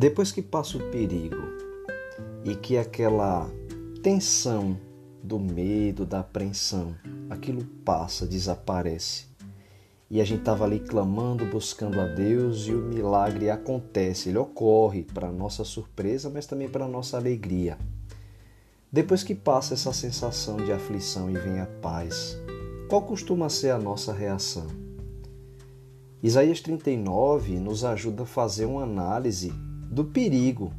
Depois que passa o perigo e que aquela tensão do medo, da apreensão, aquilo passa, desaparece. E a gente estava ali clamando, buscando a Deus e o milagre acontece, ele ocorre para nossa surpresa, mas também para nossa alegria. Depois que passa essa sensação de aflição e vem a paz, qual costuma ser a nossa reação? Isaías 39 nos ajuda a fazer uma análise do perigo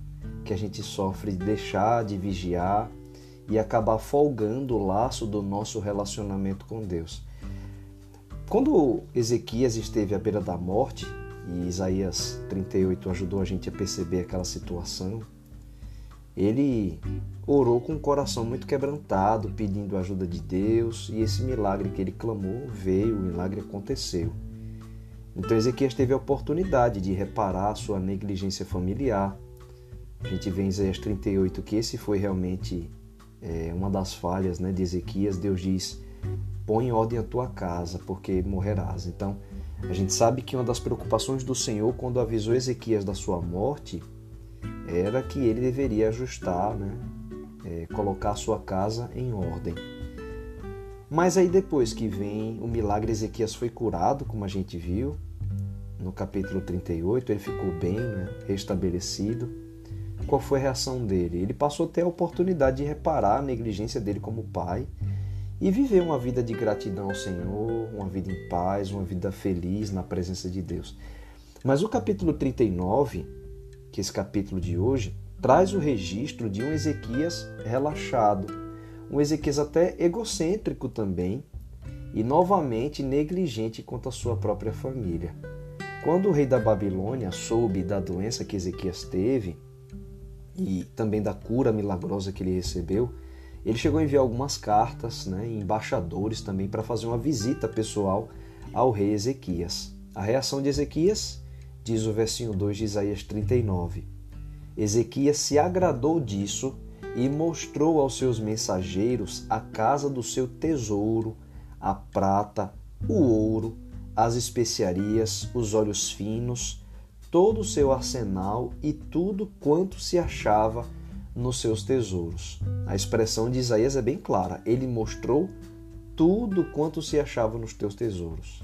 que a gente sofre de deixar de vigiar e acabar folgando o laço do nosso relacionamento com Deus. Quando Ezequias esteve à beira da morte, e Isaías 38 ajudou a gente a perceber aquela situação, ele orou com o coração muito quebrantado, pedindo a ajuda de Deus, e esse milagre que ele clamou veio, o milagre aconteceu. Então Ezequias teve a oportunidade de reparar a sua negligência familiar. A gente vê em Isaías 38 que esse foi realmente é, uma das falhas né, de Ezequias. Deus diz: põe em ordem a tua casa, porque morrerás. Então, a gente sabe que uma das preocupações do Senhor quando avisou Ezequias da sua morte era que ele deveria ajustar, né? É, colocar a sua casa em ordem. Mas aí depois que vem o milagre, Ezequias foi curado, como a gente viu no capítulo 38, ele ficou bem, né? restabelecido. Qual foi a reação dele? Ele passou a ter a oportunidade de reparar a negligência dele como pai e viver uma vida de gratidão ao Senhor, uma vida em paz, uma vida feliz na presença de Deus. Mas o capítulo 39, que é esse capítulo de hoje, traz o registro de um Ezequias relaxado, um Ezequias até egocêntrico também e novamente negligente quanto à sua própria família. Quando o rei da Babilônia soube da doença que Ezequias teve e também da cura milagrosa que ele recebeu, ele chegou a enviar algumas cartas, né, embaixadores também, para fazer uma visita pessoal ao rei Ezequias. A reação de Ezequias, diz o versinho 2 de Isaías 39. Ezequias se agradou disso e mostrou aos seus mensageiros a casa do seu tesouro, a prata, o ouro, as especiarias, os olhos finos, todo o seu arsenal e tudo quanto se achava nos seus tesouros. A expressão de Isaías é bem clara. Ele mostrou tudo quanto se achava nos teus tesouros.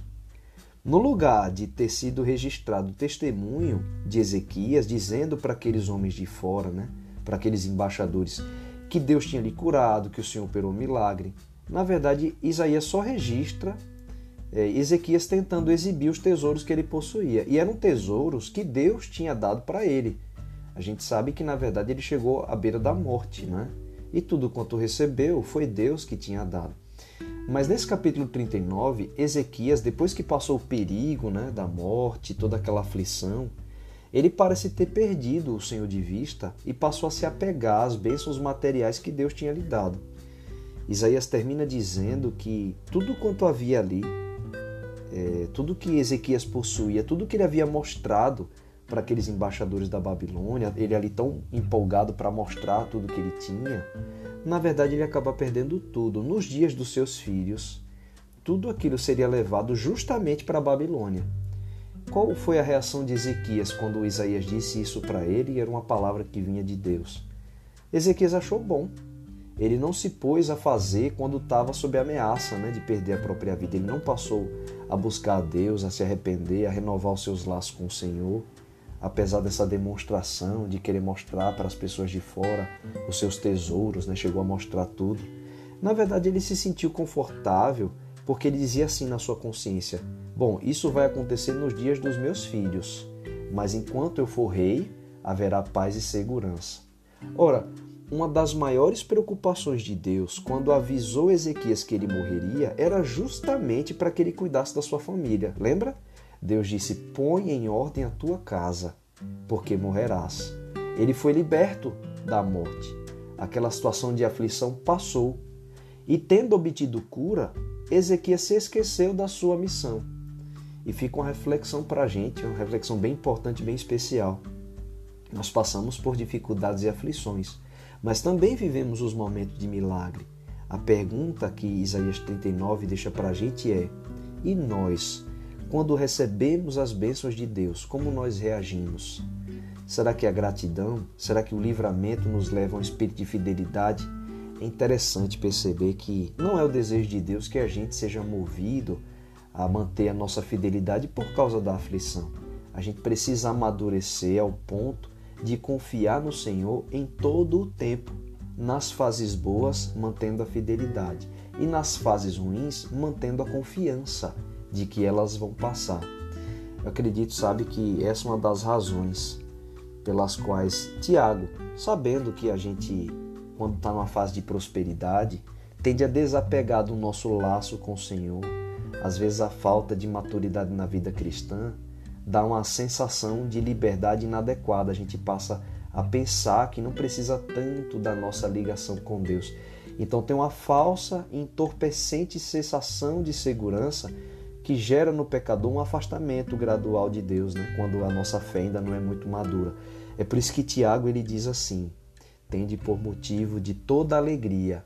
No lugar de ter sido registrado o testemunho de Ezequias, dizendo para aqueles homens de fora, né, para aqueles embaixadores, que Deus tinha lhe curado, que o Senhor operou um milagre, na verdade, Isaías só registra é, Ezequias tentando exibir os tesouros que ele possuía. E eram tesouros que Deus tinha dado para ele. A gente sabe que na verdade ele chegou à beira da morte, né? E tudo quanto recebeu foi Deus que tinha dado. Mas nesse capítulo 39, Ezequias, depois que passou o perigo né, da morte, toda aquela aflição, ele parece ter perdido o Senhor de vista e passou a se apegar às bênçãos materiais que Deus tinha lhe dado. Isaías termina dizendo que tudo quanto havia ali, é, tudo que Ezequias possuía, tudo que ele havia mostrado para aqueles embaixadores da Babilônia, ele ali tão empolgado para mostrar tudo que ele tinha, na verdade ele acaba perdendo tudo. Nos dias dos seus filhos, tudo aquilo seria levado justamente para a Babilônia. Qual foi a reação de Ezequias quando Isaías disse isso para ele e era uma palavra que vinha de Deus? Ezequias achou bom. Ele não se pôs a fazer quando estava sob ameaça né, de perder a própria vida. Ele não passou a buscar a Deus, a se arrepender, a renovar os seus laços com o Senhor apesar dessa demonstração de querer mostrar para as pessoas de fora os seus tesouros, né? chegou a mostrar tudo. Na verdade, ele se sentiu confortável porque ele dizia assim na sua consciência: Bom, isso vai acontecer nos dias dos meus filhos, mas enquanto eu for rei, haverá paz e segurança. Ora, uma das maiores preocupações de Deus quando avisou Ezequias que ele morreria era justamente para que ele cuidasse da sua família. Lembra? Deus disse: Põe em ordem a tua casa, porque morrerás. Ele foi liberto da morte. Aquela situação de aflição passou. E tendo obtido cura, Ezequias se esqueceu da sua missão. E fica uma reflexão para a gente, uma reflexão bem importante, bem especial. Nós passamos por dificuldades e aflições, mas também vivemos os momentos de milagre. A pergunta que Isaías 39 deixa para a gente é: e nós? Quando recebemos as bênçãos de Deus, como nós reagimos? Será que a gratidão? Será que o livramento nos leva a um espírito de fidelidade? É interessante perceber que não é o desejo de Deus que a gente seja movido a manter a nossa fidelidade por causa da aflição. A gente precisa amadurecer ao ponto de confiar no Senhor em todo o tempo, nas fases boas, mantendo a fidelidade, e nas fases ruins, mantendo a confiança de que elas vão passar. Eu acredito, sabe, que essa é uma das razões pelas quais Tiago, sabendo que a gente, quando está numa fase de prosperidade, tende a desapegar do nosso laço com o Senhor. Às vezes a falta de maturidade na vida cristã dá uma sensação de liberdade inadequada. A gente passa a pensar que não precisa tanto da nossa ligação com Deus. Então tem uma falsa, entorpecente sensação de segurança que gera no pecador um afastamento gradual de Deus, né? quando a nossa fé ainda não é muito madura. É por isso que Tiago ele diz assim: tende por motivo de toda alegria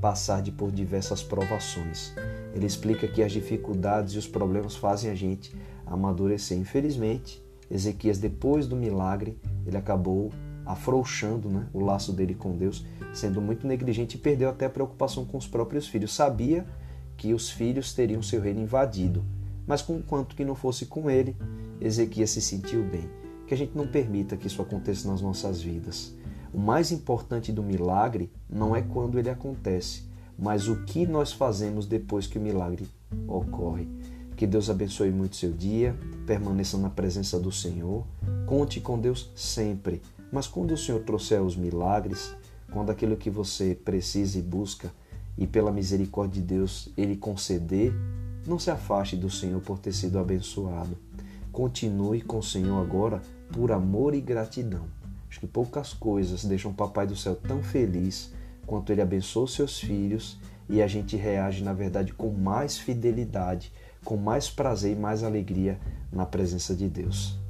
passar de por diversas provações. Ele explica que as dificuldades e os problemas fazem a gente amadurecer. Infelizmente, Ezequias, depois do milagre, ele acabou afrouxando né, o laço dele com Deus, sendo muito negligente e perdeu até a preocupação com os próprios filhos. Sabia que os filhos teriam seu reino invadido, mas conquanto que não fosse com ele, Ezequias se sentiu bem. Que a gente não permita que isso aconteça nas nossas vidas. O mais importante do milagre não é quando ele acontece, mas o que nós fazemos depois que o milagre ocorre. Que Deus abençoe muito seu dia, permaneça na presença do Senhor, conte com Deus sempre. Mas quando o Senhor trouxer os milagres, quando aquilo que você precisa e busca, e pela misericórdia de Deus ele conceder, não se afaste do Senhor por ter sido abençoado. Continue com o Senhor agora por amor e gratidão. Acho que poucas coisas deixam o Papai do Céu tão feliz quanto ele abençoa os seus filhos e a gente reage, na verdade, com mais fidelidade com mais prazer e mais alegria na presença de Deus.